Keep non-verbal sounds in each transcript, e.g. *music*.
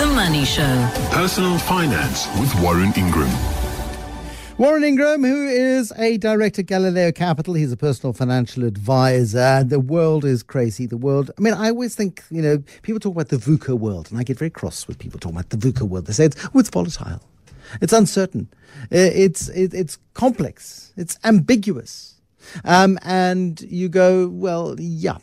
The Money Show. Personal Finance with Warren Ingram. Warren Ingram, who is a director at Galileo Capital, he's a personal financial advisor. The world is crazy. The world, I mean, I always think, you know, people talk about the VUCA world, and I get very cross when people talk about the VUCA world. They say it's, oh, it's volatile, it's uncertain, it's, it, it's complex, it's ambiguous. Um, and you go, well, yeah,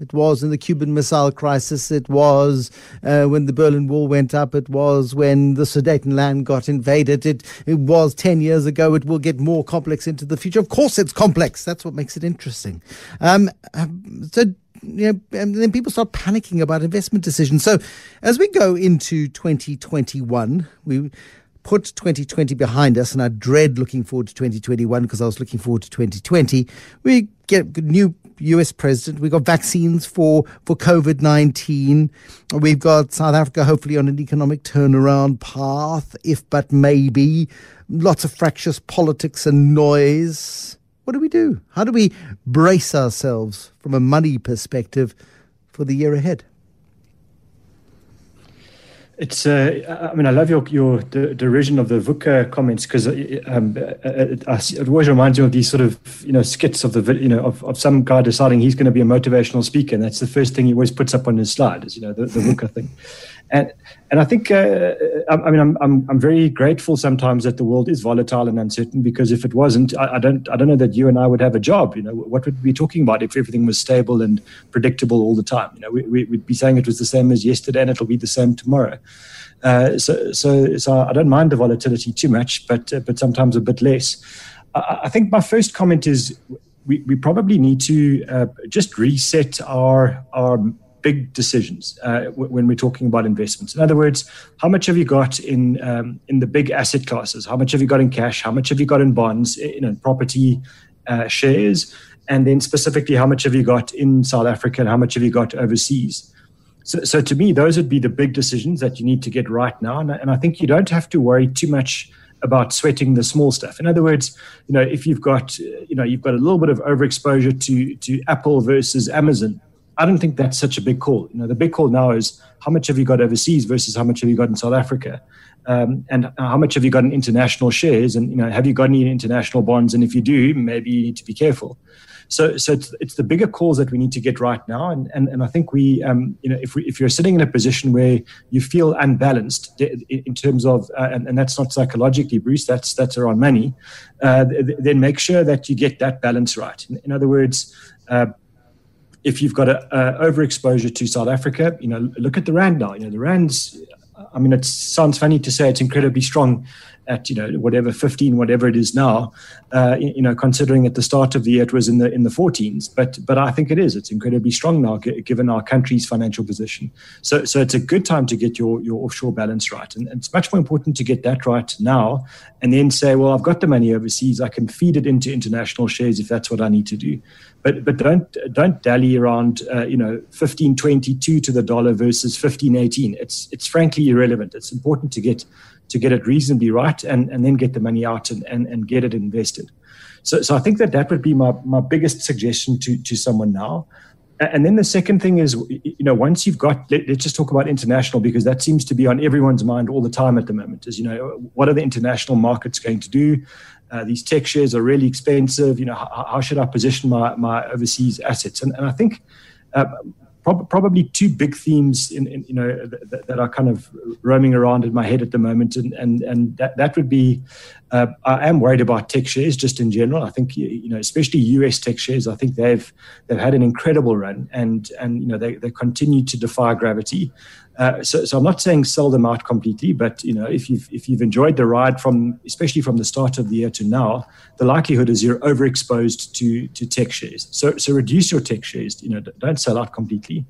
it was in the Cuban Missile Crisis. It was uh, when the Berlin Wall went up. It was when the Sudetenland got invaded. It, it was 10 years ago. It will get more complex into the future. Of course, it's complex. That's what makes it interesting. Um, um so, you know, and then people start panicking about investment decisions. So, as we go into 2021, we put 2020 behind us and I dread looking forward to 2021 because I was looking forward to 2020. We get new US president. We've got vaccines for, for COVID 19. We've got South Africa hopefully on an economic turnaround path, if but maybe. Lots of fractious politics and noise. What do we do? How do we brace ourselves from a money perspective for the year ahead? It's. Uh, I mean, I love your your derision of the VUCA comments because uh, um, uh, it, it, always reminds me of these sort of you know skits of the you know of, of some guy deciding he's going to be a motivational speaker, and that's the first thing he always puts up on his slide is you know the, the VUCA thing, and and I think, uh, I, I, mean, I'm, I'm, I'm very grateful sometimes that the world is volatile and uncertain because if it wasn't, I, I, don't, I don't know that you and I would have a job. You know, what would we be talking about if everything was stable and predictable all the time? You know, we, we, would be saying it was the same as yesterday and it'll be the same tomorrow. Uh, so, so, so I don't mind the volatility too much, but, uh, but sometimes a bit less. I, I think my first comment is we, we probably need to uh, just reset our, our big decisions uh, w- when we're talking about investments. In other words, how much have you got in um, in the big asset classes? How much have you got in cash? How much have you got in bonds, you know, property, uh, shares, and then specifically, how much have you got in South Africa and how much have you got overseas? So, so to me, those would be the big decisions that you need to get right now, and, and I think you don't have to worry too much about sweating the small stuff. In other words, you know, if you've got, you know, you've got a little bit of overexposure to to Apple versus Amazon, I don't think that's such a big call. You know, the big call now is how much have you got overseas versus how much have you got in South Africa, um, and how much have you got in international shares, and you know, have you got any international bonds? And if you do, maybe you need to be careful. So, so it's, it's the bigger calls that we need to get right now, and and, and I think we, um, you know, if we, if you're sitting in a position where you feel unbalanced in terms of, uh, and, and that's not psychologically, Bruce, that's that's around money, uh, then make sure that you get that balance right. In, in other words. Uh, if you've got a, a overexposure to South Africa, you know, look at the rand now. You know, the rand's. I mean, it sounds funny to say it's incredibly strong at you know whatever 15 whatever it is now uh, you know considering at the start of the year it was in the in the 14s but but I think it is. It's incredibly strong now given our country's financial position. So so it's a good time to get your your offshore balance right. And it's much more important to get that right now and then say well I've got the money overseas. I can feed it into international shares if that's what I need to do but but don't don't dally around uh, you know 1522 to the dollar versus 1518 it's it's frankly irrelevant it's important to get to get it reasonably right and, and then get the money out and, and, and get it invested. So, so I think that that would be my, my biggest suggestion to, to someone now. And then the second thing is, you know, once you've got, let, us just talk about international because that seems to be on everyone's mind all the time at the moment. Is you know, what are the international markets going to do? Uh, these tech shares are really expensive. You know, how, how should I position my my overseas assets? And, and I think uh, prob- probably two big themes in, in you know that, that, are kind of roaming around in my head at the moment, and and and that, that would be uh, I am worried about tech shares just in general. I think you know, especially US tech shares. I think they've they've had an incredible run, and and you know they they continue to defy gravity. Uh, so, so I'm not saying sell them out completely, but you know, if you've if you've enjoyed the ride from, especially from the start of the year to now, the likelihood is you're overexposed to to tech shares. So, so reduce your tech shares. You know, don't sell out completely.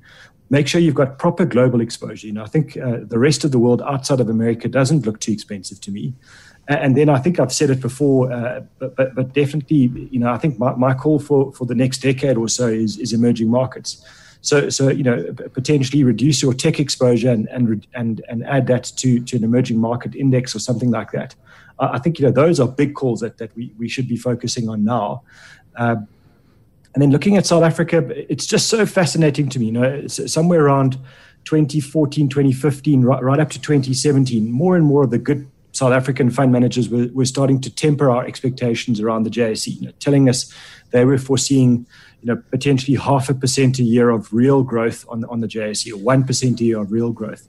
Make sure you've got proper global exposure. You know, I think uh, the rest of the world outside of America doesn't look too expensive to me. And then I think I've said it before, uh, but, but, but definitely, you know, I think my, my call for, for the next decade or so is, is emerging markets. So, so you know, potentially reduce your tech exposure and and and, and add that to, to an emerging market index or something like that. I think you know those are big calls that, that we, we should be focusing on now. Uh, and then looking at South Africa, it's just so fascinating to me. You know, somewhere around 2014, 2015, right, right up to 2017, more and more of the good South African fund managers were, were starting to temper our expectations around the JSE, you know, telling us they were foreseeing you know, potentially half a percent a year of real growth on, on the JSE or 1% a year of real growth.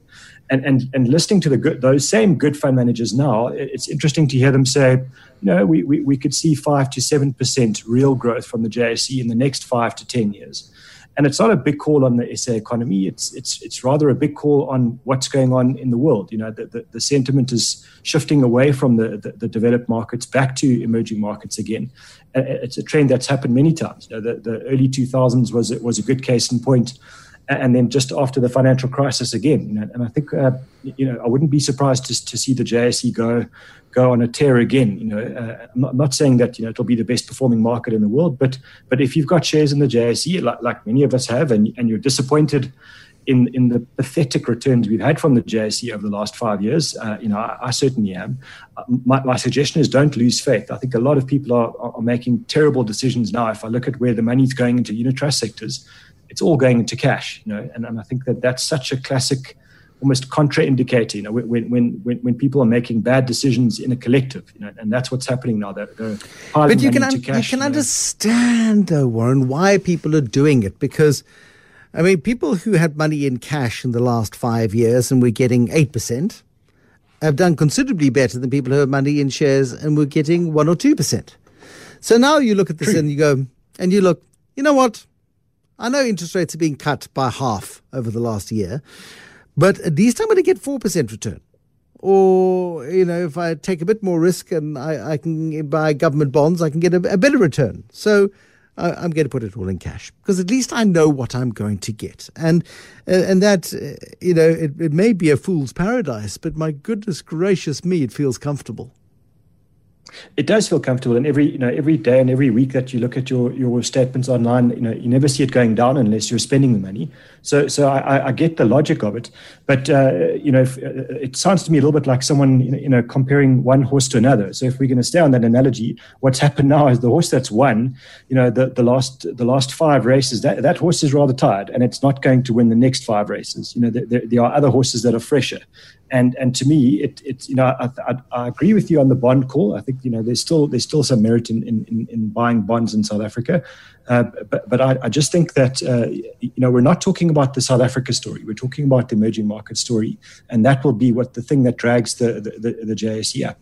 And, and, and listening to the good, those same good fund managers now, it's interesting to hear them say, you know, we, we, we could see 5 to 7% real growth from the JSE in the next 5 to 10 years. And it's not a big call on the SA economy. It's it's it's rather a big call on what's going on in the world. You know, the, the, the sentiment is shifting away from the, the, the, developed markets back to emerging markets again. It's a trend that's happened many times. You know, the, the early 2000s was was a good case in point and then just after the financial crisis again. You know, and I think uh, you know I wouldn't be surprised to, to see the JSE go go on a tear again. You know, uh, I'm, not, saying that you know it'll be the best performing market in the world, but but if you've got shares in the JSE, like, like many of us have, and and you're disappointed. In, in the pathetic returns we've had from the JSE over the last five years, uh, you know, I, I certainly am. Uh, my, my, suggestion is don't lose faith. I think a lot of people are, are making terrible decisions now. If I look at where the money's going into unit trust sectors, it's all going into cash, you know, and, and I think that that's such a classic, almost contraindicator, you know, when, when, when, when people are making bad decisions in a collective, you know, and that's what's happening now. They're, they're but you can, un- cash, you can understand, though, Warren, why people are doing it because, I mean, people who had money in cash in the last five years and were getting 8% have done considerably better than people who have money in shares and were getting 1 or 2%. So now you look at this True. and you go, and you look, you know what? I know interest rates are being cut by half over the last year, but at least I'm going to get 4% return. Or, you know, if I take a bit more risk and I, I can buy government bonds, I can get a, a better return. So I'm going to put it all in cash because at least I know what I'm going to get. And, uh, and that, uh, you know, it, it may be a fool's paradise, but my goodness gracious me, it feels comfortable. It does feel comfortable, and every you know every day and every week that you look at your your statements online, you know you never see it going down unless you're spending the money. So so I, I get the logic of it, but uh, you know if, uh, it sounds to me a little bit like someone you know comparing one horse to another. So if we're going to stay on that analogy, what's *laughs* happened now is the horse that's won, you know the, the last the last five races that that horse is rather tired, and it's not going to win the next five races. You know there, there are other horses that are fresher, and and to me, it it's you know I, I, I, agree with you on the bond call. I think you know there's still there's still some merit in in, in buying bonds in South Africa, uh, but but I, I, just think that uh, you know we're not talking about the South Africa story. We're talking about the emerging market story, and that will be what the thing that drags the the, the, the JSE up.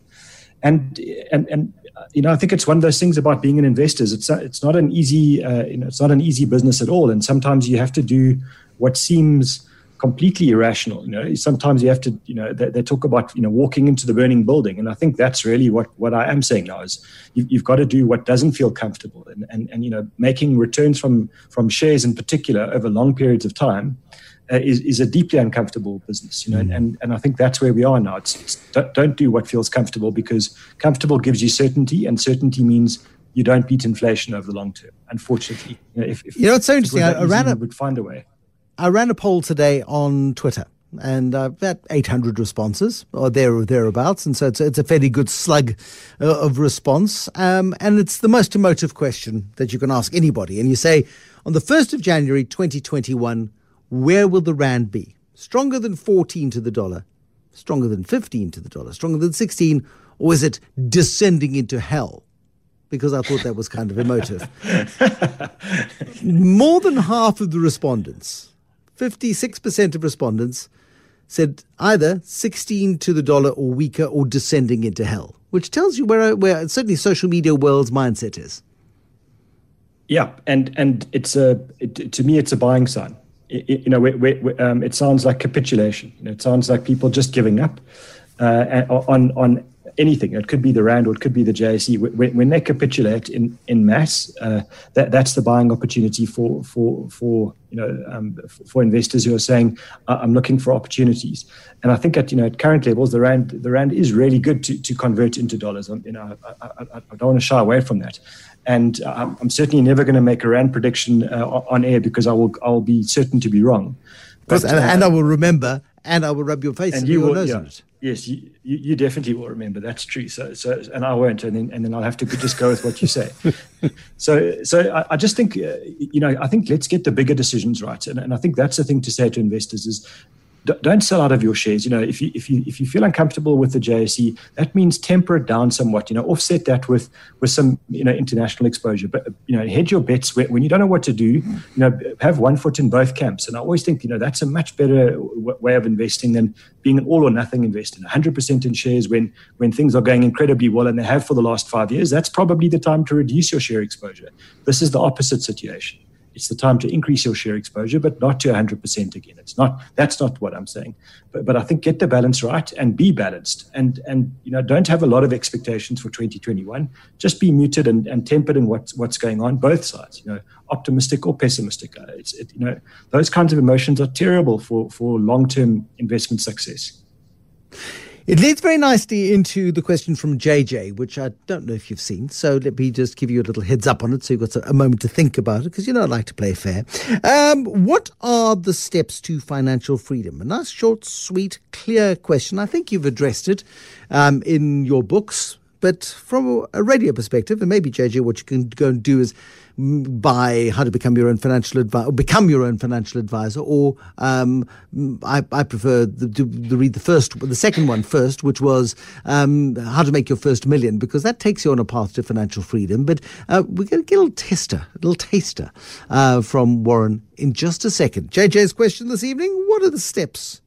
And and and you know I think it's one of those things about being an investor. It's it's not an easy uh, you know it's not an easy business at all, and sometimes you have to do what seems completely irrational. You know, sometimes you have to, you know, they, they, talk about, you know, walking into the burning building, and I think that's really what what I am saying now is you, you've got to do what doesn't feel comfortable, and and and you know, making returns from from shares in particular over long periods of time. Uh, is, is a deeply uncomfortable business, you know, mm. and, and I think that's where we are now. It's, it's don't, don't do what feels comfortable because comfortable gives you certainty, and certainty means you don't beat inflation over the long term. Unfortunately, you know, if, if you know, it's so interesting. I, I ran a, would find a way. I ran a poll today on Twitter and uh, about 800 responses or there or thereabouts. And so it's, it's a fairly good slug uh, of response. Um, and it's the most emotive question that you can ask anybody. And you say, on the 1st of January 2021, where will the Rand be? Stronger than 14 to the dollar? Stronger than 15 to the dollar? Stronger than 16? Or is it descending into hell? Because I thought that was kind of emotive. *laughs* More than half of the respondents 56% of respondents said either 16 to the dollar or weaker or descending into hell, which tells you where, where certainly social media world's mindset is. Yeah, and and it's a it, to me it's a buying sign. It, you know, we, um, it sounds like capitulation. You know, it sounds like people just giving up uh, on on anything. It could be the rand or it could be the JSE. When, when they capitulate in in mass, uh, that that's the buying opportunity for for for you know um, for investors who are saying I'm looking for opportunities. And I think at you know at current levels, the rand the rand is really good to, to convert into dollars. You know, I, I, I don't want to shy away from that. And I'm, I'm certainly never going to make a rand prediction uh, on air because I will I'll be certain to be wrong. But, and, uh, and I will remember and I will rub your face and, you will, yeah. it. Yes, you, you definitely will remember. That's true. So, so, and I won't, and then and then I'll have to *laughs* just go with what you say. so, so I, I just think, uh, you know, I think let's get the bigger decisions right, and, and I think that's the thing to say to investors is don't sell out of your shares. You know, if you if you if you feel uncomfortable with the JSE, that means temper it down somewhat. You know, offset that with with some you know international exposure. But you know, hedge your bets when you don't know what to do. You know, have one foot in both camps. And I always think you know that's a much better w- way of investing than being an all or nothing investor. 100% in shares when when things are going incredibly well, and they have for the last five years. That's probably the time to reduce your share exposure. This is the opposite situation it's the time to increase your share exposure, but not to 100% again. It's not that's not what I'm saying. But but I think get the balance right and be balanced, and and you know don't have a lot of expectations for 2021. Just be muted and, and tempered in what's what's going on both sides. You know, optimistic or pessimistic. Uh, it's it, you know those kinds of emotions are terrible for for long term investment success. It leads very nicely into the question from JJ, which I don't know if you've seen. So let me just give you a little heads up on it so you've got a moment to think about it because you know I like to play fair. Um, what are the steps to financial freedom? A nice, short, sweet, clear question. I think you've addressed it um, in your books. But from a radio perspective, and maybe JJ, what you can go and do is buy how to become your own financial advisor, become your own financial advisor, or um, I, I, prefer the, to, to, read the first, the second one first, which was um, how to make your first million, because that takes you on a path to financial freedom. But uh, we're going to get a little tester, a little taster uh, from Warren in just a second. JJ's question this evening: What are the steps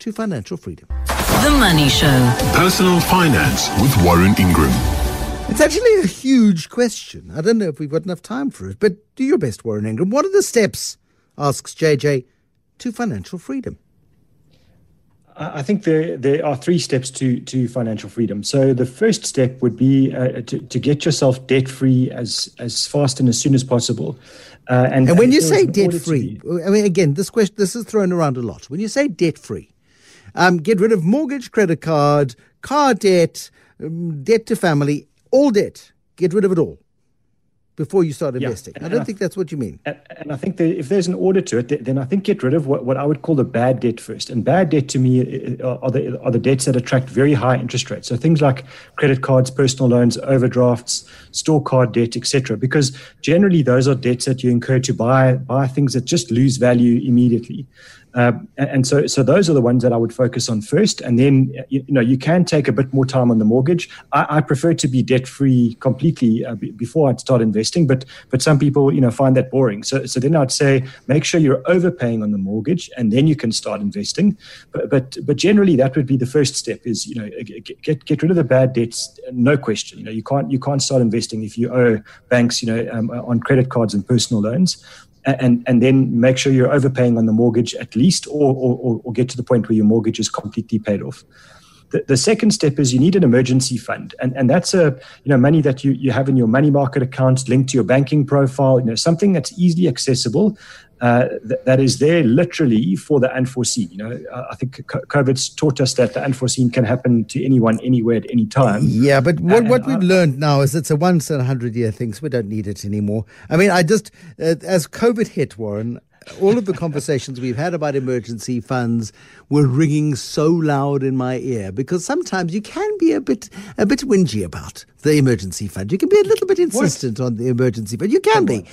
to financial freedom? The Money Show. Personal finance with Warren Ingram. It's actually a huge question. I don't know if we've got enough time for it, but do your best, Warren Ingram. What are the steps, asks JJ, to financial freedom? I think there there are three steps to to financial freedom. So the first step would be uh, to, to get yourself debt free as as fast and as soon as possible. Uh, and, and when and you say debt free, I mean again, this question this is thrown around a lot. When you say debt free, um, get rid of mortgage, credit card, car debt, um, debt to family, all debt, get rid of it all before you start investing. Yeah, I don't I, think that's what you mean. And, and I think that if there's an order to it, then I think get rid of what, what I would call the bad debt first. And bad debt to me are the, are the debts that attract very high interest rates. So things like credit cards, personal loans, overdrafts, store card debt, etc. Because generally those are debts that you incur to buy buy things that just lose value immediately. Uh, and so, so those are the ones that I would focus on first. And then, you, you know, you can take a bit more time on the mortgage. I, I prefer to be debt free completely uh, b- before I'd start investing, but but some people, you know, find that boring. So, so then I'd say make sure you're overpaying on the mortgage, and then you can start investing. But but but generally, that would be the first step. Is you know, get get rid of the bad debts, no question. You know, you can't you can't start investing if you owe banks, you know, um, on credit cards and personal loans and and then make sure you're overpaying on the mortgage at least, or or, or get to the point where your mortgage is completely paid off. The, the second step is you need an emergency fund, and and that's a you know money that you you have in your money market accounts linked to your banking profile. You know something that's easily accessible, uh, th- that is there literally for the unforeseen. You know, I think COVID's taught us that the unforeseen can happen to anyone, anywhere, at any time. Yeah, but what, what we've I, learned now is it's a once in a hundred year thing, so we don't need it anymore. I mean, I just uh, as COVID hit, Warren. All of the conversations we've had about emergency funds were ringing so loud in my ear because sometimes you can be a bit a bit whingy about the emergency fund. You can be a little bit insistent what? on the emergency fund. You can be.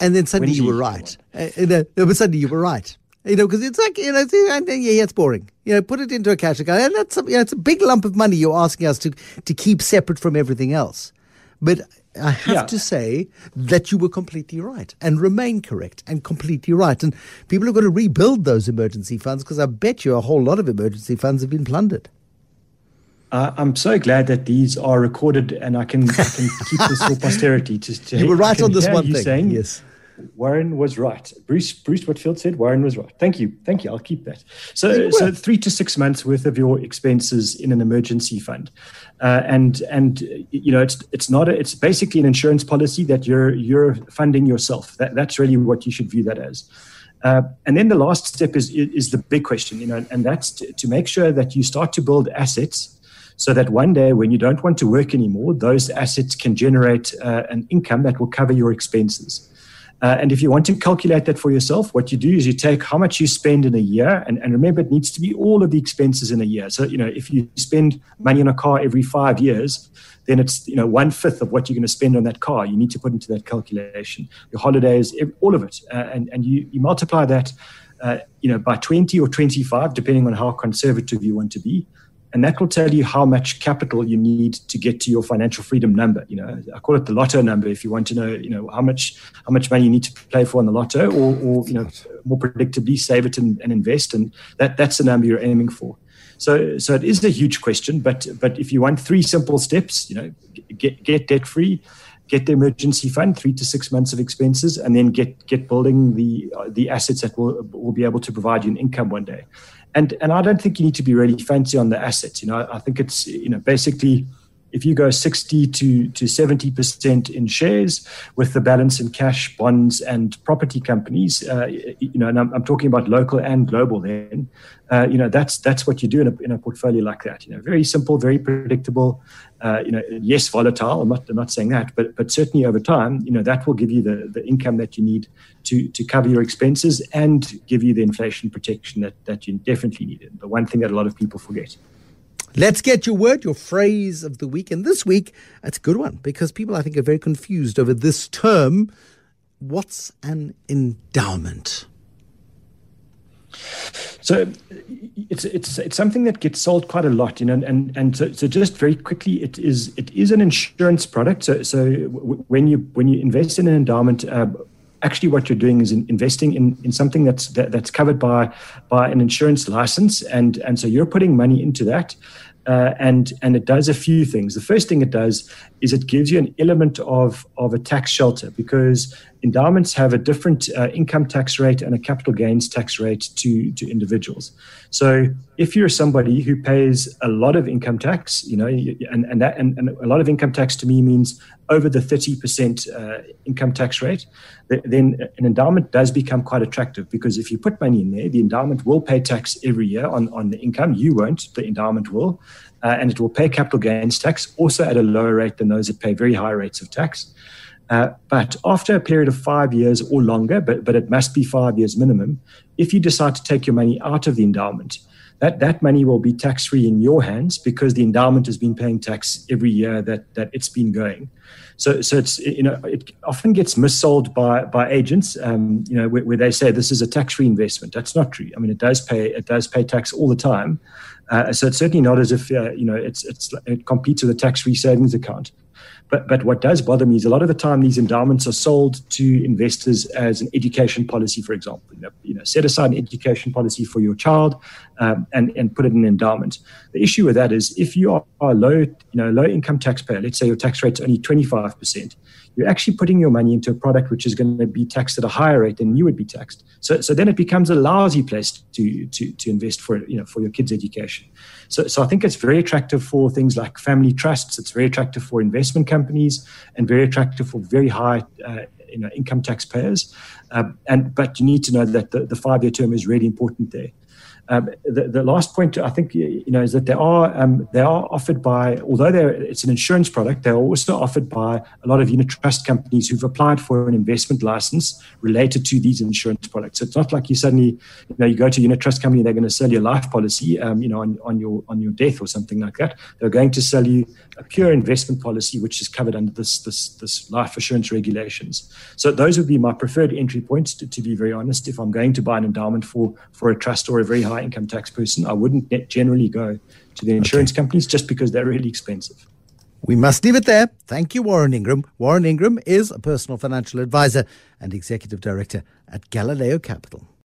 And then suddenly you were right. Uh, uh, but suddenly you were right. You know, because it's like you know, yeah, it's boring. You know, put it into a cash account, and that's a, you know, it's a big lump of money you're asking us to to keep separate from everything else. But I have yeah. to say that you were completely right and remain correct and completely right. And people are going to rebuild those emergency funds because I bet you a whole lot of emergency funds have been plundered. Uh, I'm so glad that these are recorded and I can, I can keep this for *laughs* posterity. To, to you were right on this one thing. Saying, yes. Warren was right. Bruce Bruce Whitfield said Warren was right. Thank you, thank you. I'll keep that. So so three to six months worth of your expenses in an emergency fund, uh, and and you know it's it's not a, it's basically an insurance policy that you're you're funding yourself. That that's really what you should view that as. Uh, and then the last step is is the big question, you know, and that's to, to make sure that you start to build assets so that one day when you don't want to work anymore, those assets can generate uh, an income that will cover your expenses. Uh, and if you want to calculate that for yourself, what you do is you take how much you spend in a year, and, and remember, it needs to be all of the expenses in a year. So, you know, if you spend money on a car every five years, then it's you know one fifth of what you're going to spend on that car. You need to put into that calculation. Your holidays, all of it, uh, and and you you multiply that, uh, you know, by 20 or 25, depending on how conservative you want to be and that will tell you how much capital you need to get to your financial freedom number. You know, I call it the lotto number. If you want to know, you know, how much how much money you need to play for on the lotto, or, or you know, more predictably save it and, and invest, and that that's the number you're aiming for. So, so it is a huge question, but but if you want three simple steps, you know, get get debt free, get the emergency fund, three to six months of expenses, and then get get building the uh, the assets that will will be able to provide you an income one day and and I don't think you need to be really fancy on the assets. You know, I think it's you know basically if you go 60 to, to 70% in shares with the balance in cash, bonds, and property companies, uh, you know, and I'm, I'm, talking about local and global then, uh, you know, that's that's what you do in a, in a portfolio like that. You know, very simple, very predictable, uh, you know, yes, volatile. I'm not, I'm not saying that, but but certainly over time, you know, that will give you the, the income that you need to to cover your expenses and give you the inflation protection that that you definitely need. The one thing that a lot of people forget. Let's get your word, your phrase of the week. And this week, it's a good one because people, I think, are very confused over this term. What's an endowment? So it's it's it's something that gets sold quite a lot, you know, and and so, so just very quickly, it is it is an insurance product. So so when you when you invest in an endowment. Uh, actually, what you're doing is in investing in, in something that's that, that's covered by by an insurance license, and and so you're putting money into that, uh, and and it does a few things. The first thing it does is it gives you an element of of a tax shelter because endowments have a different uh, income tax rate and a capital gains tax rate to to individuals. So if you're somebody who pays a lot of income tax, you know, and and that and, and a lot of income tax to me means over the 30% uh, income tax rate, then an endowment does become quite attractive because if you put money in there, the endowment will pay tax every year on, on the income. You won't, the endowment will. Uh, and it will pay capital gains tax also at a lower rate than those that pay very high rates of tax. Uh, but after a period of five years or longer, but, but it must be five years minimum, if you decide to take your money out of the endowment, that, that money will be tax free in your hands because the endowment has been paying tax every year that, that it's been going. So, so it's you know it often gets missold by by agents, um, you know, where, where, they say this is a tax-free investment. That's not true. I mean, it does pay it does pay tax all the time. Uh, so it's certainly not as if uh, you know it's it's it competes with a tax-free savings account. But, but what does bother me is a lot of the time these endowments are sold to investors as an education policy, for example. You know, you know set aside an education policy for your child um, and, and put it in an endowment. The issue with that is if you are a low, you know, low income taxpayer, let's say your tax rate is only 25%, you're actually putting your money into a product which is going to be taxed at a higher rate than you would be taxed. So, so then it becomes a lousy place to, to, to invest for, you know, for your kids' education. So, so I think it's very attractive for things like family trusts. It's very attractive for investment companies and very attractive for very high uh, you know, income taxpayers. Um, and, but you need to know that the, the five-year term is really important there. Um, the, the, last point I think you know is that they are um, they are offered by although it's an insurance product they're also offered by a lot of unit trust companies who've applied for an investment license related to these insurance products. So it's not like you suddenly you know you go to a unit trust company and they're going to sell you a life policy um, you know on, on your on your death or something like that. They're going to sell you a pure investment policy which is covered under this this this life assurance regulations. So those would be my preferred entry points to, to be very honest. If I'm going to buy an endowment for for a trust or a very high high income tax person, I wouldn't generally go to the insurance okay. companies just because they're really expensive. We must leave it there. Thank you, Warren Ingram. Warren Ingram is a personal financial advisor and executive director at Galileo Capital.